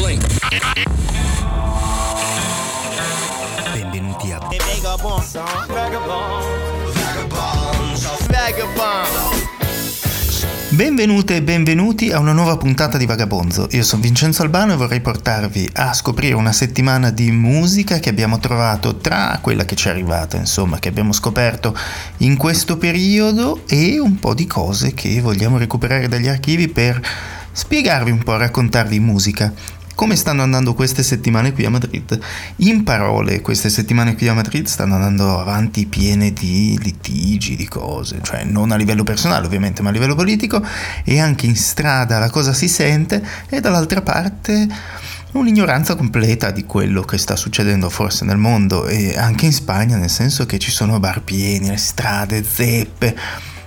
Blink. Benvenuti a Benvenute e benvenuti a una nuova puntata di Vagabonzo. Io sono Vincenzo Albano e vorrei portarvi a scoprire una settimana di musica che abbiamo trovato tra quella che ci è arrivata, insomma, che abbiamo scoperto in questo periodo e un po' di cose che vogliamo recuperare dagli archivi per spiegarvi un po', raccontarvi musica come stanno andando queste settimane qui a Madrid. In parole, queste settimane qui a Madrid stanno andando avanti piene di litigi, di cose, cioè non a livello personale ovviamente, ma a livello politico e anche in strada la cosa si sente e dall'altra parte un'ignoranza completa di quello che sta succedendo forse nel mondo e anche in Spagna, nel senso che ci sono bar pieni, le strade, zeppe.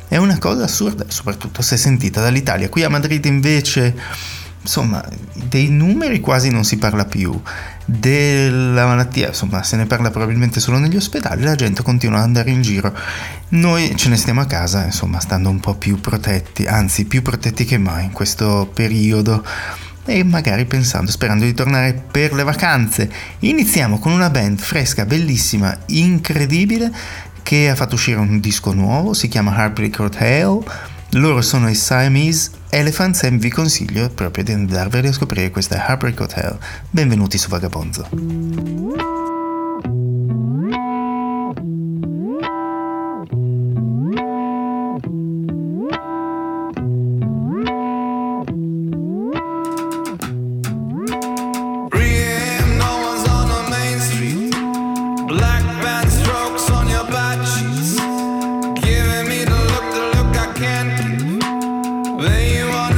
È una cosa assurda, soprattutto se sentita dall'Italia. Qui a Madrid invece insomma, dei numeri quasi non si parla più, della malattia, insomma, se ne parla probabilmente solo negli ospedali, la gente continua ad andare in giro. Noi ce ne stiamo a casa, insomma, stando un po' più protetti, anzi più protetti che mai in questo periodo e magari pensando, sperando di tornare per le vacanze. Iniziamo con una band fresca, bellissima, incredibile, che ha fatto uscire un disco nuovo, si chiama Heartbreak Hotel loro sono i Siamese Elephants e vi consiglio proprio di andarveli a scoprire questa Heartbreak Hotel. Benvenuti su Vagabonzo. They wanna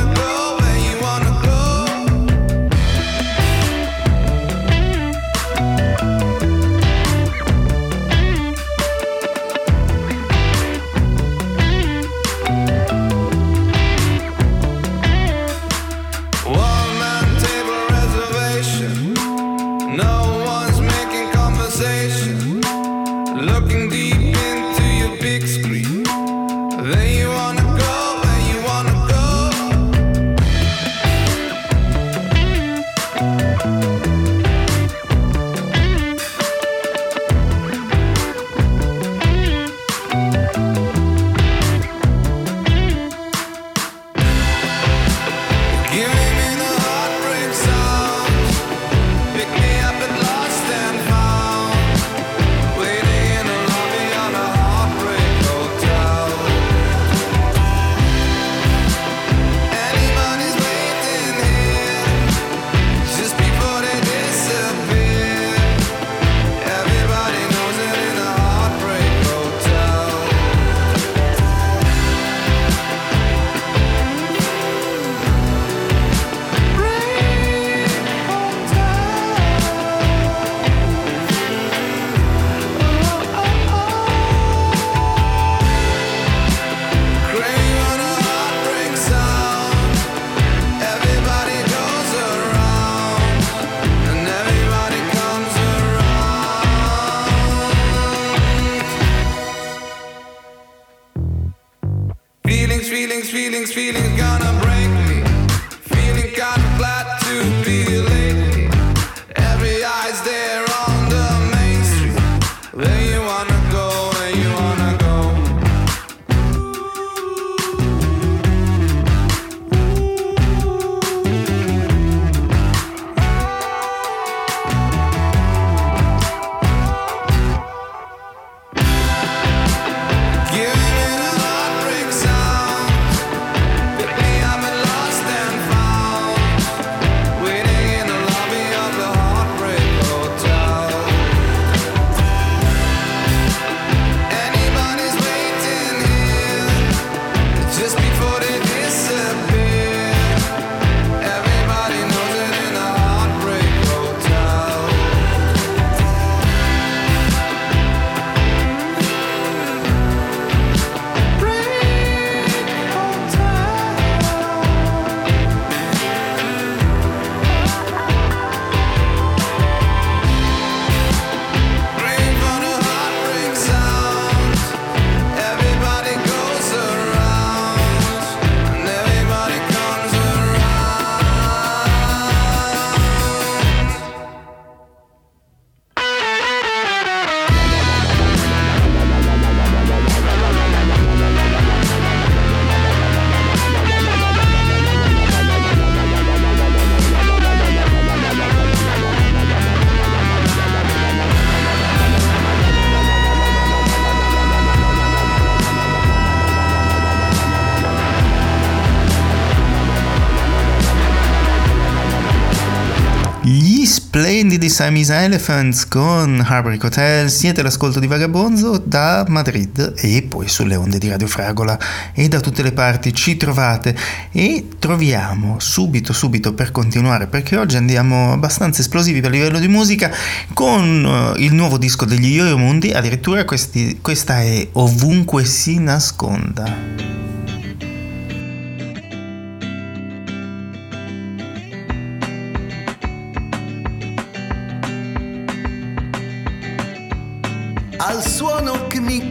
Siamese Elephants con Heartbreak Hotel, siete l'ascolto di Vagabonzo da Madrid e poi sulle onde di Radio Fragola. E da tutte le parti ci trovate. E troviamo subito subito per continuare perché oggi andiamo abbastanza esplosivi a livello di musica con uh, il nuovo disco degli Yo-Yo Mundi, addirittura questi, questa è Ovunque si nasconda.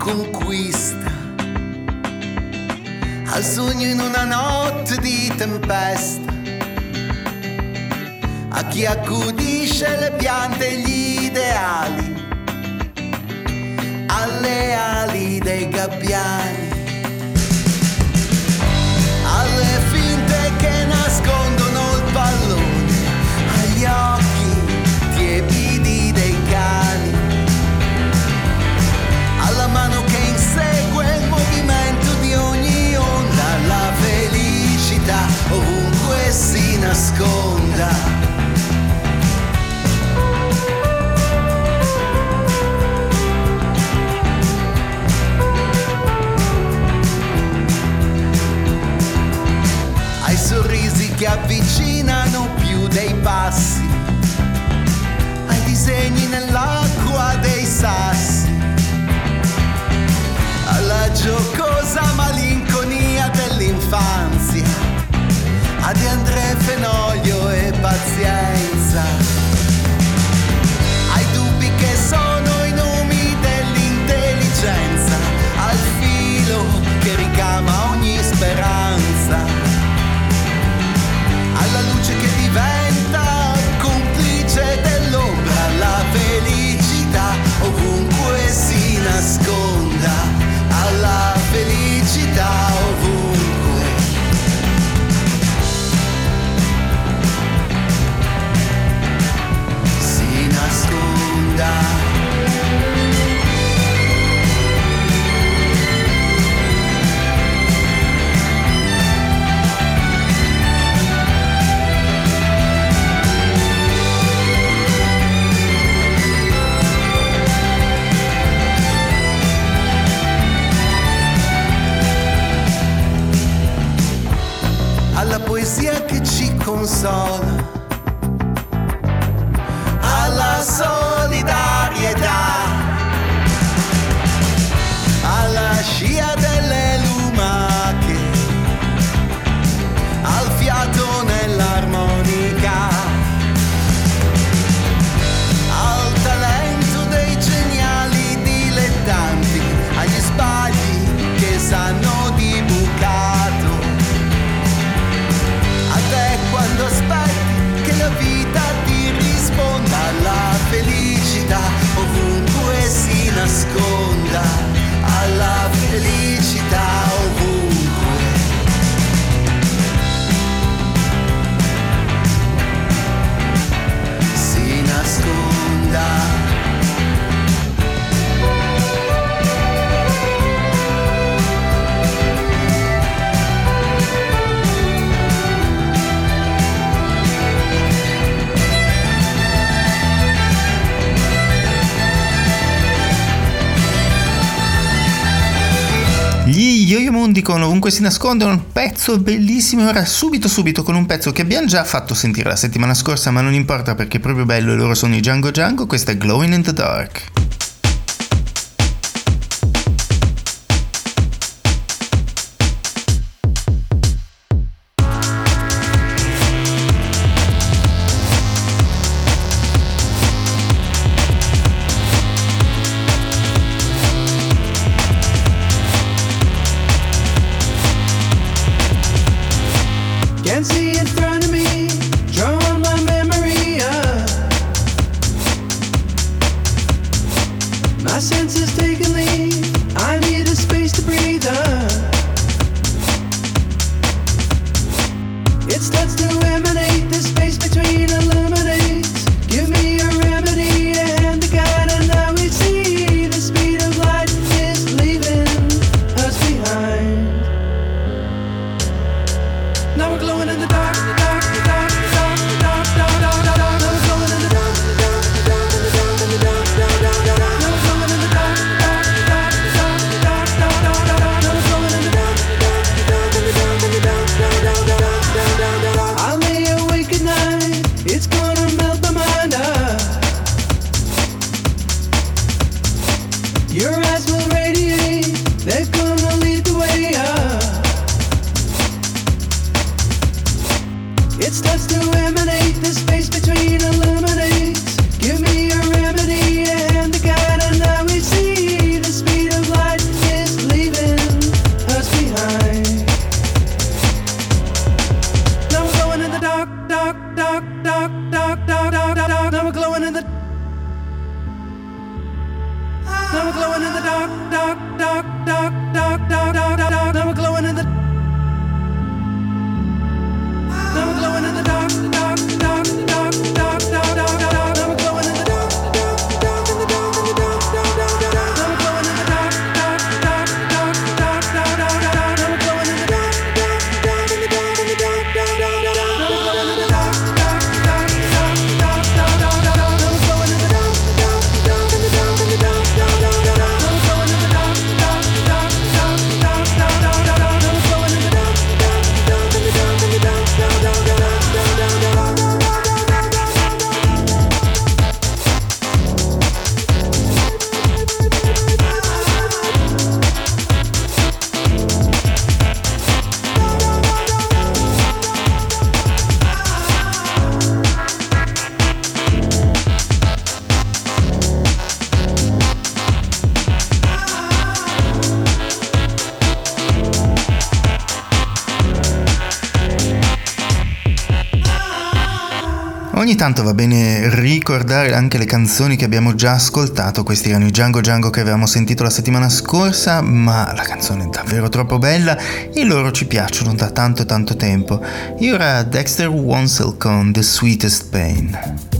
Conquista, al sogno in una notte di tempesta, a chi accudisce le piante e gli ideali, alle ali dei gabbiani, alle nasconda. Ai sorrisi che avvicinano più dei passi, ai disegni nell'acqua dei sassi alla giocosa malinconia dell'infanzia, a De André Fenoglio e pazienza, Mundi con Ovunque si nasconde un pezzo bellissimo ora subito subito con un pezzo che abbiamo già fatto sentire la settimana scorsa ma non importa perché è proprio bello e loro sono i Django Django, questa è Glowing in the Dark. tanto va bene ricordare anche le canzoni che abbiamo già ascoltato, questi erano i Django Django che avevamo sentito la settimana scorsa, ma la canzone è davvero troppo bella e loro ci piacciono da tanto tanto tempo. E ora Dexter Wonsel con The Sweetest Pain.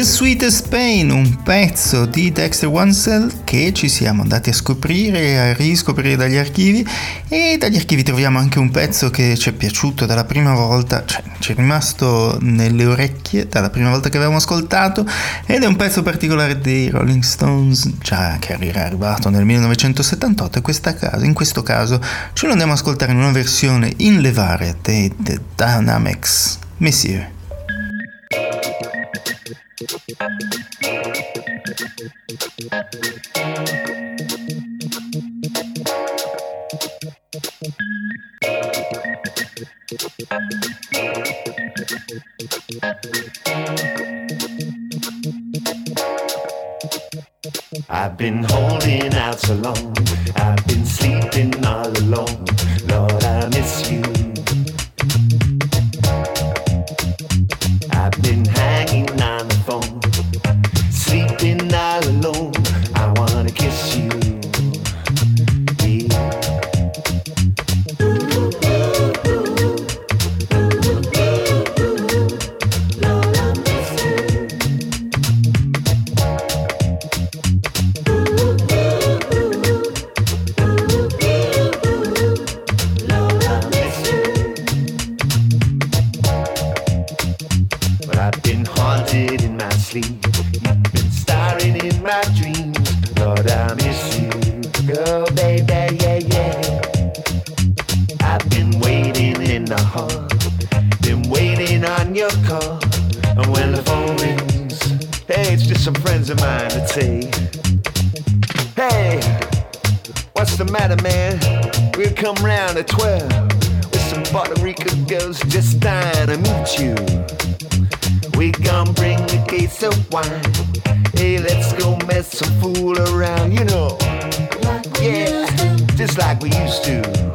The Sweetest Pain, un pezzo di Dexter Wansell che ci siamo andati a scoprire a riscoprire dagli archivi e dagli archivi troviamo anche un pezzo che ci è piaciuto dalla prima volta, cioè ci è rimasto nelle orecchie dalla prima volta che avevamo ascoltato ed è un pezzo particolare dei Rolling Stones, già che era arrivato nel 1978 e caso, in questo caso ce lo andiamo a ascoltare in una versione in levare dei The Dynamics. Messieurs. I've been holding out so long. I've been sleeping all alone. But I've been haunted in my sleep. You've been starring in my dreams. Lord, I miss you. Girl, baby, yeah, yeah. I've been waiting in the hall. Been waiting on your call. And when the phone rings, hey, it's just some friends of mine to say, Hey, what's the matter, man? We'll come round at 12 with some Puerto Rican girls just dying to meet you. We gon' bring a case of wine. Hey, let's go mess some fool around, you know. Yeah, just like we used to.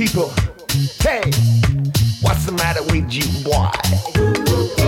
People, hey, what's the matter with you, boy?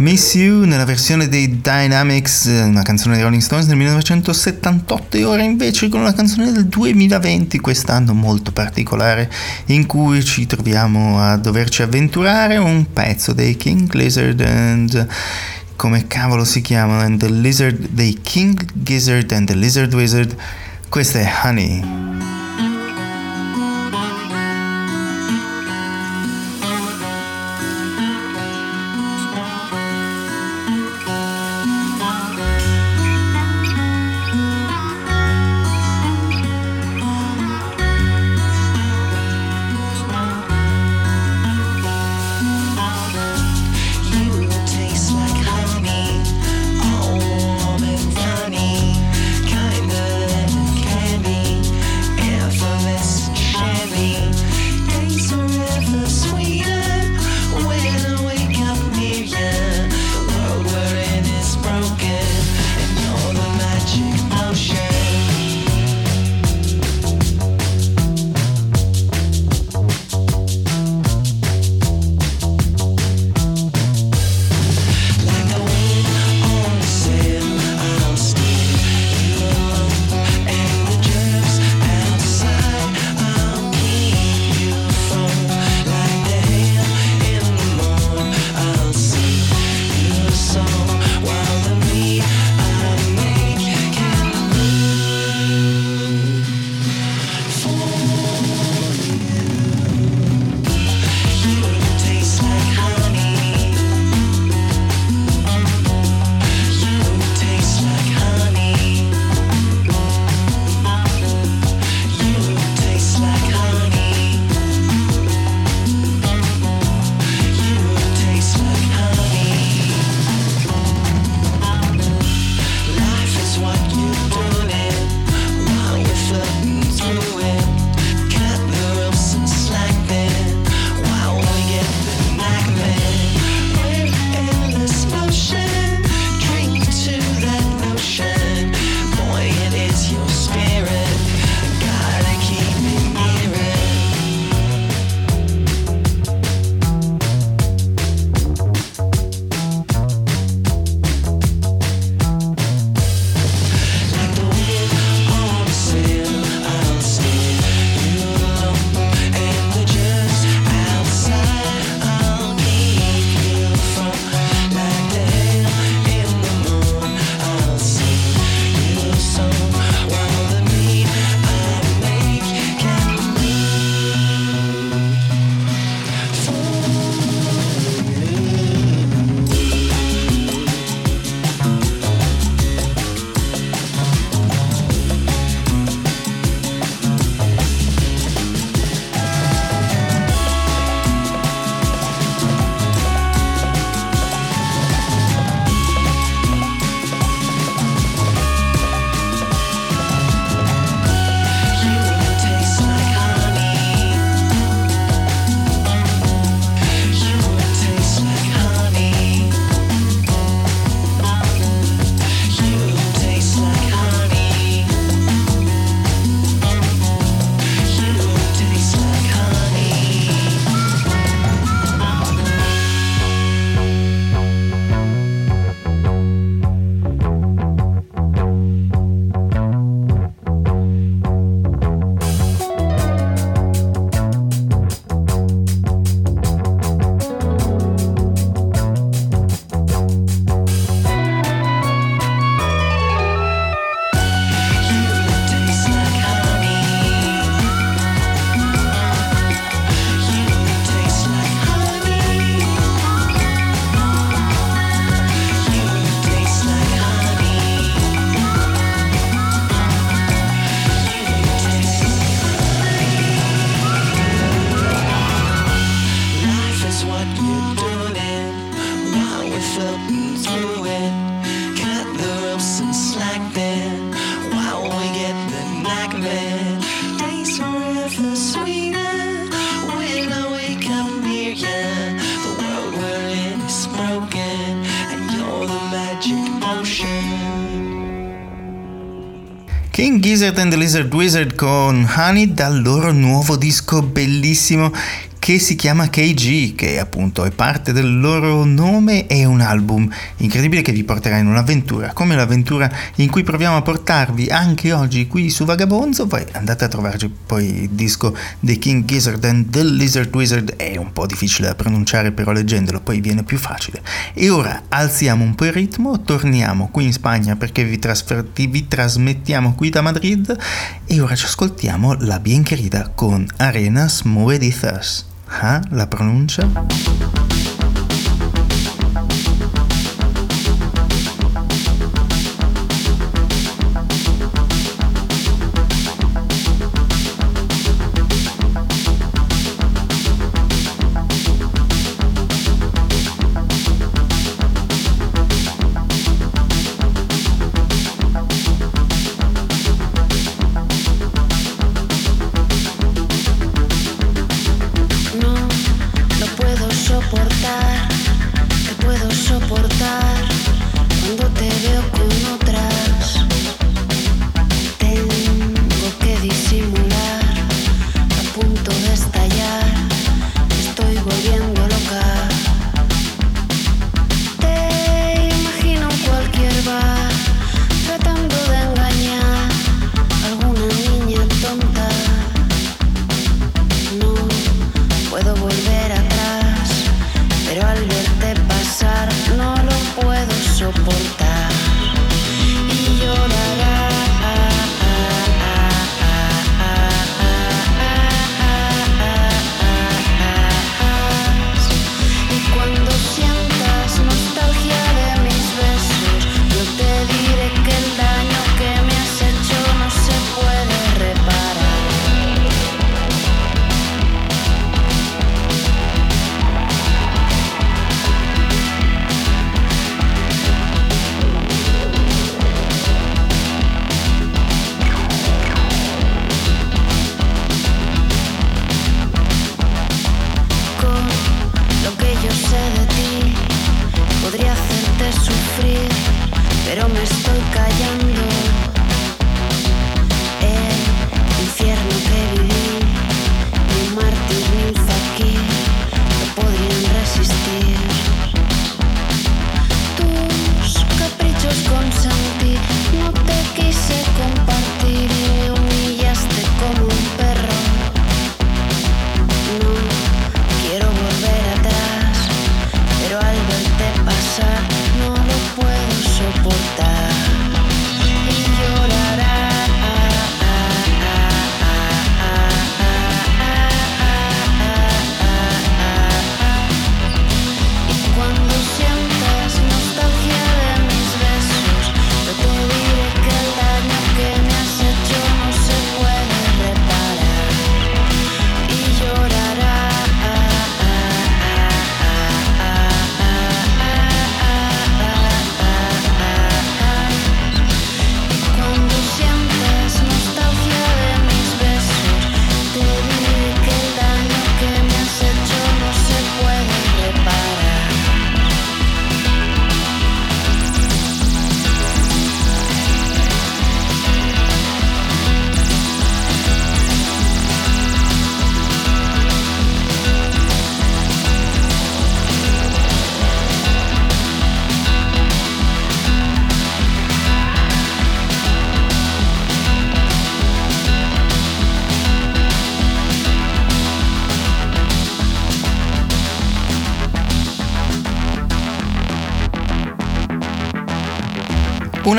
Miss You nella versione dei Dynamics, eh, una canzone dei Rolling Stones del 1978 e ora invece con una canzone del 2020, quest'anno molto particolare, in cui ci troviamo a doverci avventurare un pezzo dei King Lizard and come cavolo si chiamano, and the Lizard dei King Gizzard and the Lizard Wizard. Questa è Honey. Lizard Wizard con Honey dal loro nuovo disco bellissimo che si chiama KG, che appunto è parte del loro nome, è un album incredibile che vi porterà in un'avventura, come l'avventura in cui proviamo a portarvi anche oggi qui su Vagabonzo, poi andate a trovarci poi il disco The King Gizzard and The Lizard Wizard, è un po' difficile da pronunciare però leggendolo poi viene più facile. E ora alziamo un po' il ritmo, torniamo qui in Spagna perché vi, trasferti, vi trasmettiamo qui da Madrid e ora ci ascoltiamo la bien querida con Arenas Movedizas. Ah, la pronuncia?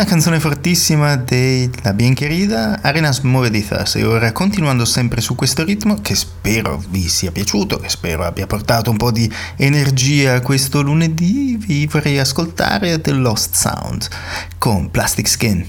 Una canzone fortissima della bien querida Arenas Movedizas e ora continuando sempre su questo ritmo che spero vi sia piaciuto, che spero abbia portato un po' di energia questo lunedì, vi vorrei ascoltare The Lost Sound con Plastic Skin.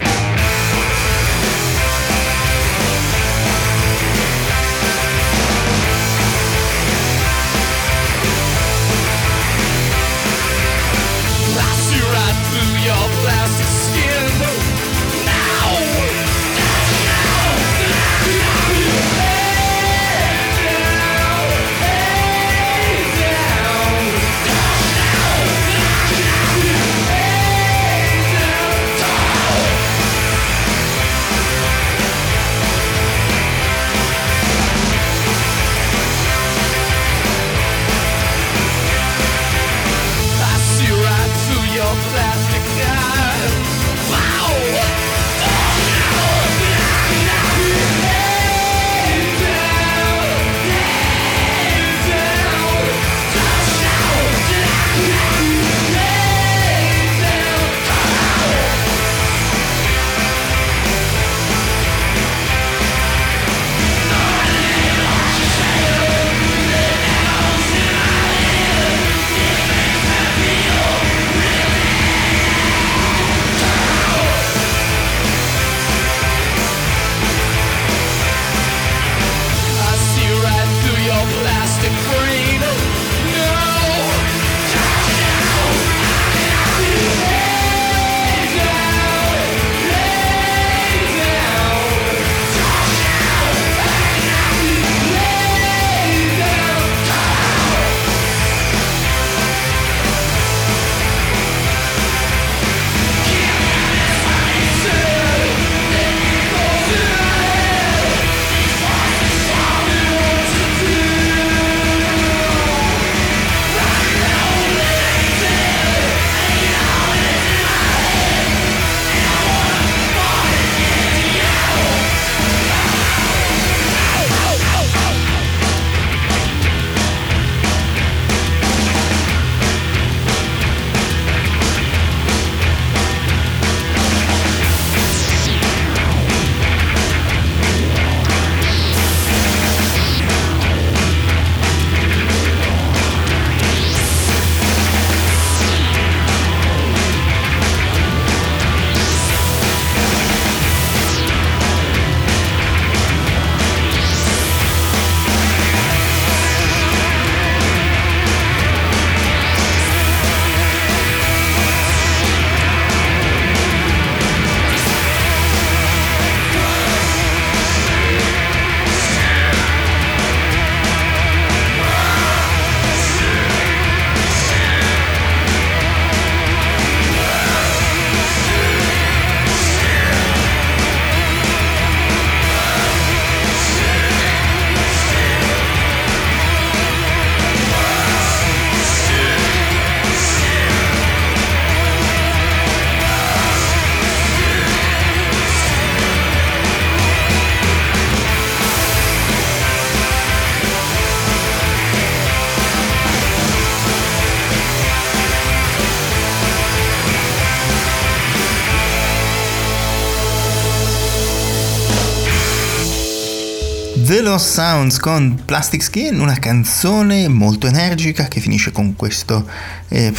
Velos Sounds con Plastic Skin, una canzone molto energica che finisce con questo, eh,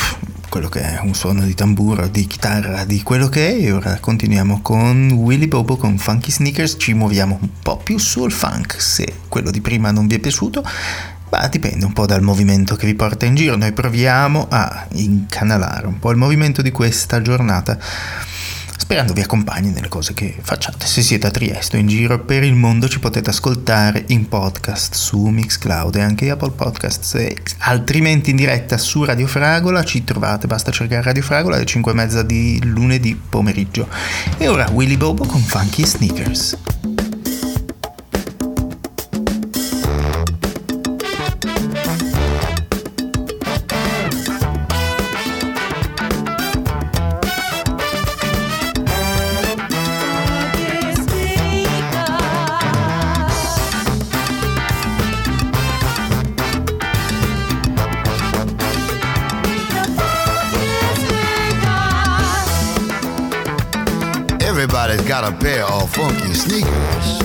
quello che è un suono di tamburo, di chitarra, di quello che è. E ora continuiamo con Willy Bobo con Funky Sneakers, ci muoviamo un po' più sul funk, se quello di prima non vi è piaciuto. Ma dipende un po' dal movimento che vi porta in giro, noi proviamo a incanalare un po' il movimento di questa giornata sperando vi accompagni nelle cose che facciate. Se siete a Trieste o in giro per il mondo ci potete ascoltare in podcast su Mixcloud e anche Apple Podcasts, e altrimenti in diretta su Radio Fragola ci trovate, basta cercare Radio Fragola alle 5 e mezza di lunedì pomeriggio. E ora Willy Bobo con Funky Sneakers. Got a pair of funky sneakers.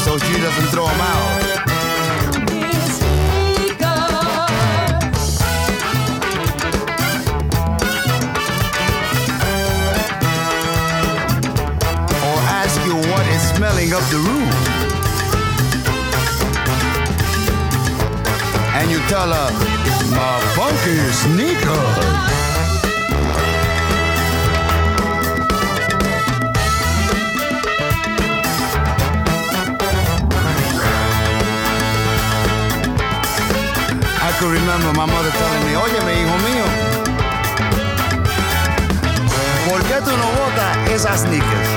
So she doesn't throw them out? Or ask you what is smelling up the room. And you tell her, my funky sneakers. Remember my mother telling me, oye, mi hijo mío, ¿por qué tú no botas esas sneakers?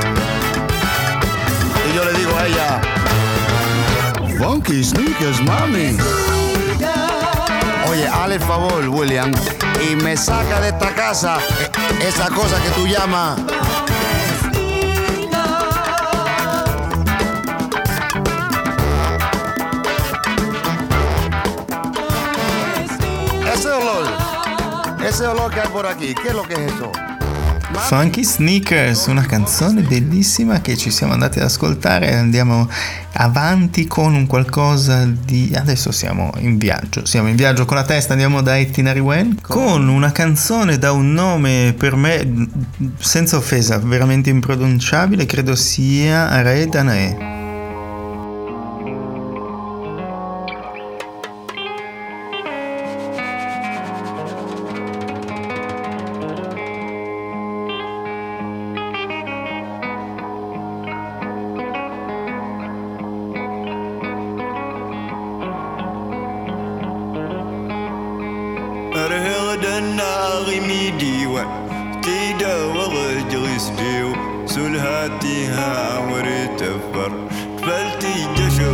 Y yo le digo a ella, funky sneakers, mami. Oye, hazle el favor, William, y me saca de esta casa eh, esa cosa que tú llamas... ese olor que hay por aquí, ¿qué es lo que es eso? Funky Sneakers, una canzone bellissima che ci siamo andati ad ascoltare andiamo avanti con un qualcosa di... Adesso siamo in viaggio, siamo in viaggio con la testa, andiamo da Itinerary Wen con una canzone da un nome per me, senza offesa, veramente impronunciabile, credo sia Re Danae. Er hele den nare midi, ouais. T'es dehors, يسديو سلهاتيها ورتفر فلتي جشو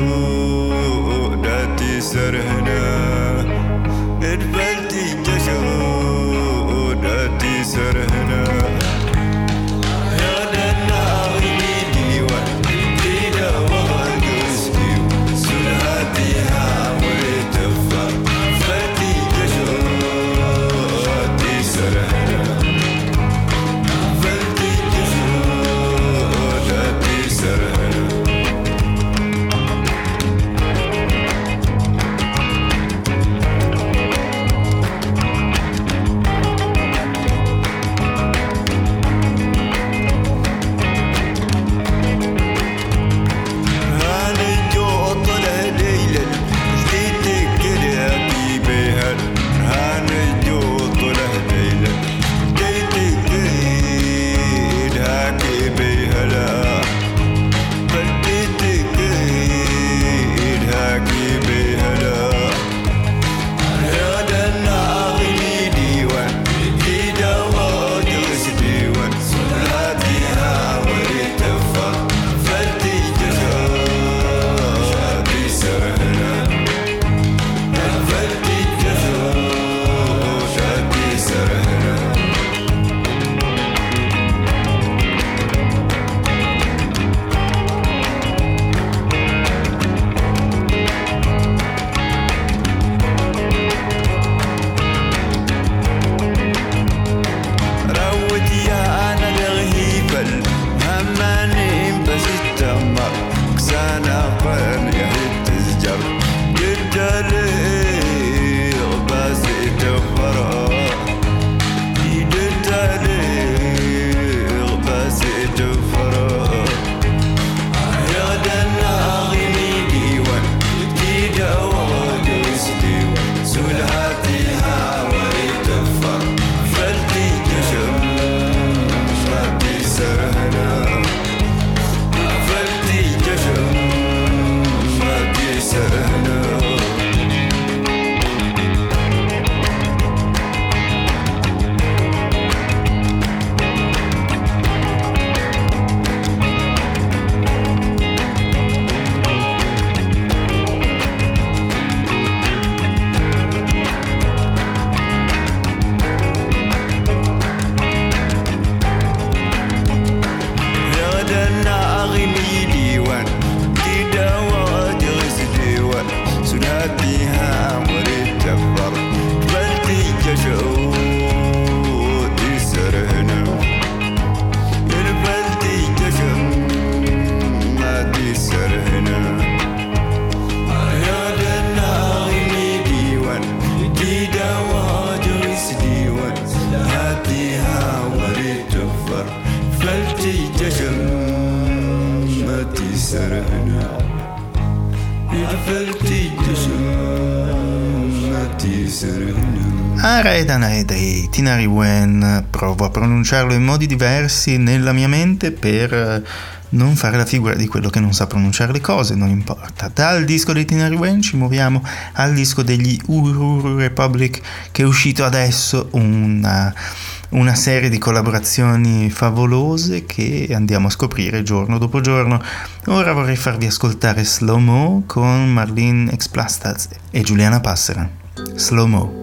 dei Tinari Wen, provo a pronunciarlo in modi diversi nella mia mente per eh, non fare la figura di quello che non sa pronunciare le cose, non importa. Dal disco dei Tinari Wen ci muoviamo al disco degli Ururu Republic che è uscito adesso, una, una serie di collaborazioni favolose che andiamo a scoprire giorno dopo giorno. Ora vorrei farvi ascoltare Slow Mo con Marlene Explastas e Giuliana Passera. Slow Mo.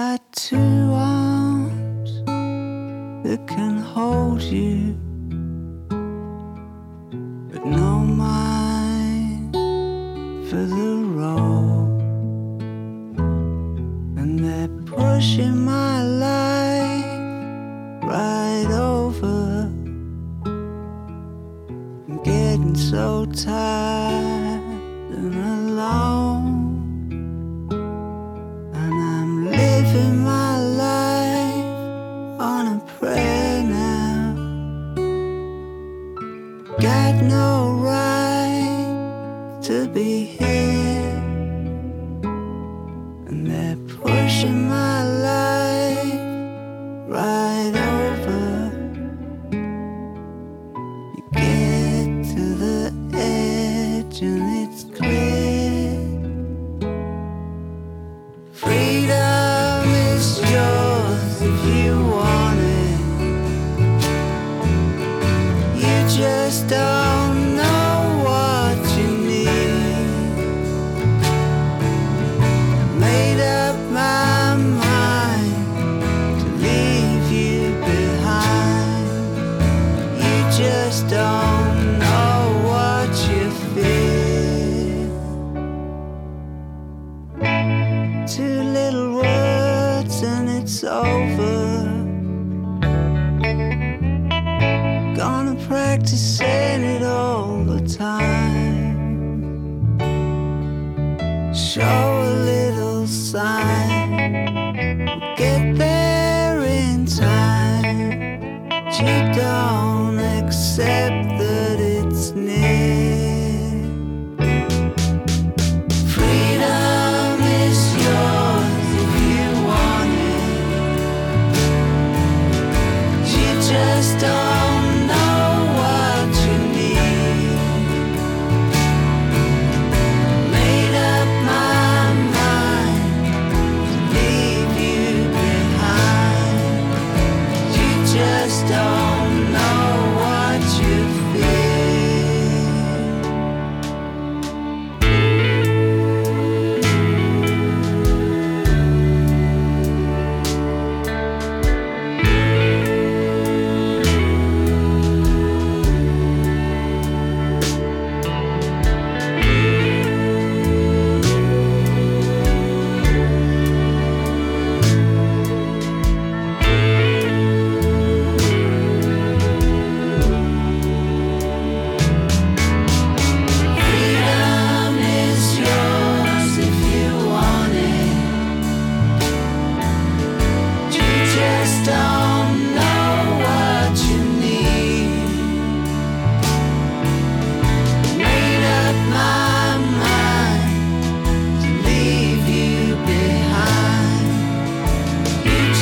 stone.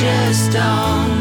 just don't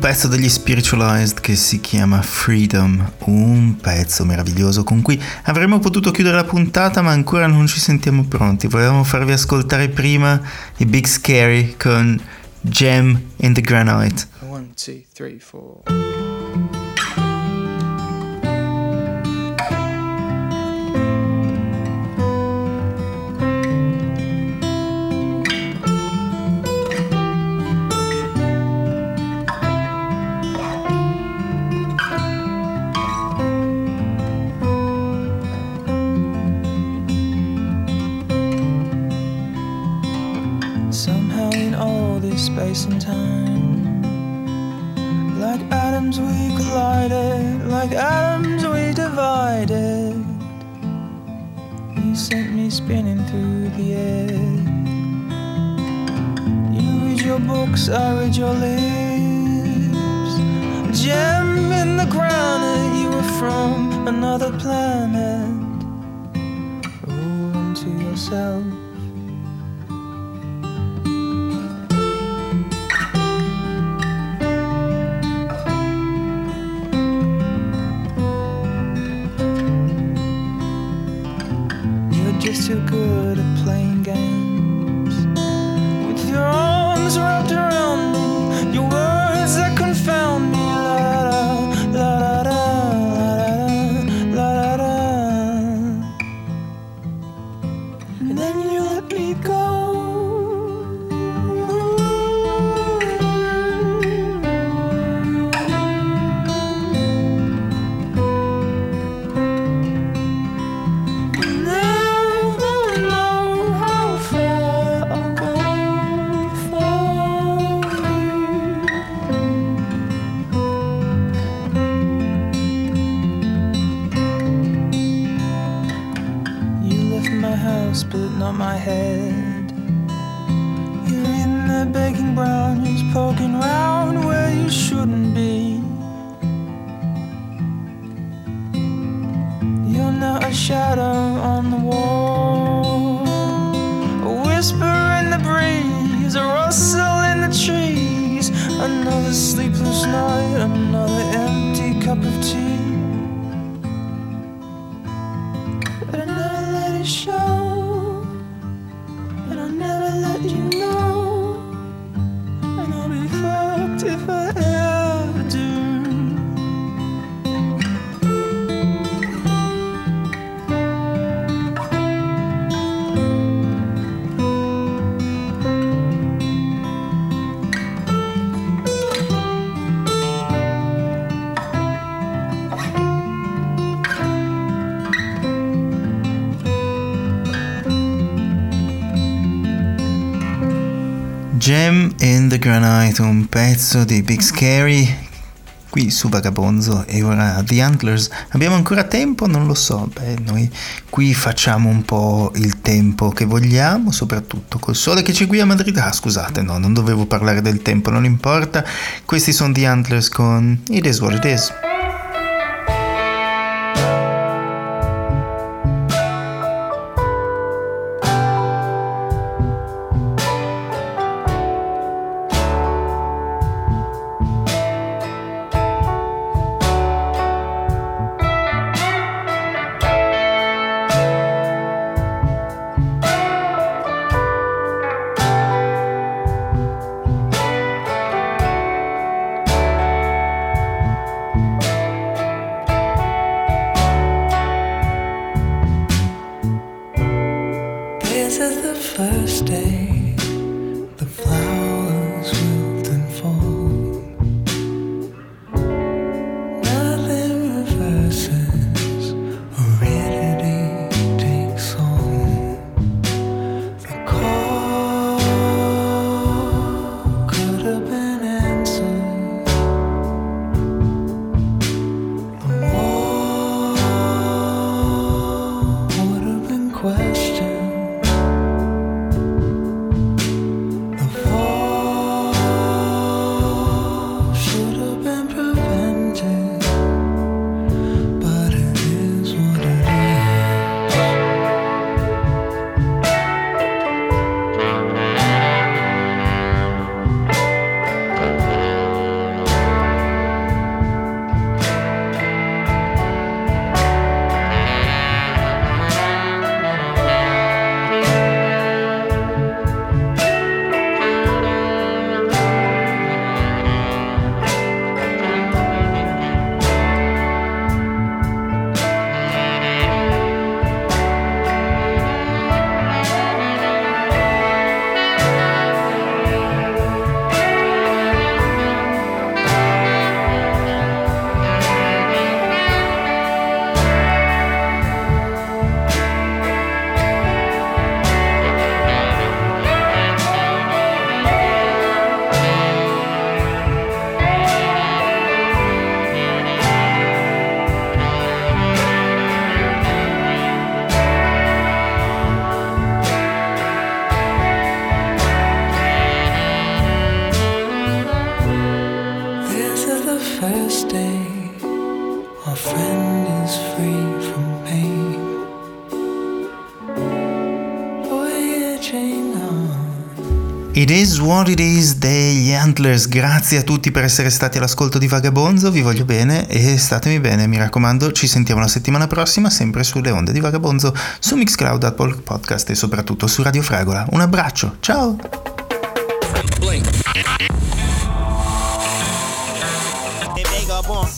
pezzo degli Spiritualized che si chiama Freedom, un pezzo meraviglioso con cui avremmo potuto chiudere la puntata ma ancora non ci sentiamo pronti. Volevamo farvi ascoltare prima i Big Scary con Gem in the Granite. One, two, three, space time, like atoms we collided, like atoms we divided. You sent me spinning through the air. You read your books, I read your lips. Gem in the granite, you were from another planet. All unto yourself. Granite, un pezzo di Big Scary qui su Vagabonzo e ora The Antlers. Abbiamo ancora tempo? Non lo so. Beh, noi qui facciamo un po' il tempo che vogliamo, soprattutto col sole che c'è qui a Madrid. Ah, scusate, no, non dovevo parlare del tempo, non importa. Questi sono The Antlers con It is what it is. Is degli Antlers. Grazie a tutti per essere stati all'ascolto di Vagabonzo. Vi voglio bene e statemi bene. Mi raccomando, ci sentiamo la settimana prossima, sempre sulle onde di Vagabonzo, su Mixcloud, Apple Podcast e soprattutto su Radio Fragola. Un abbraccio, ciao! Vagabond,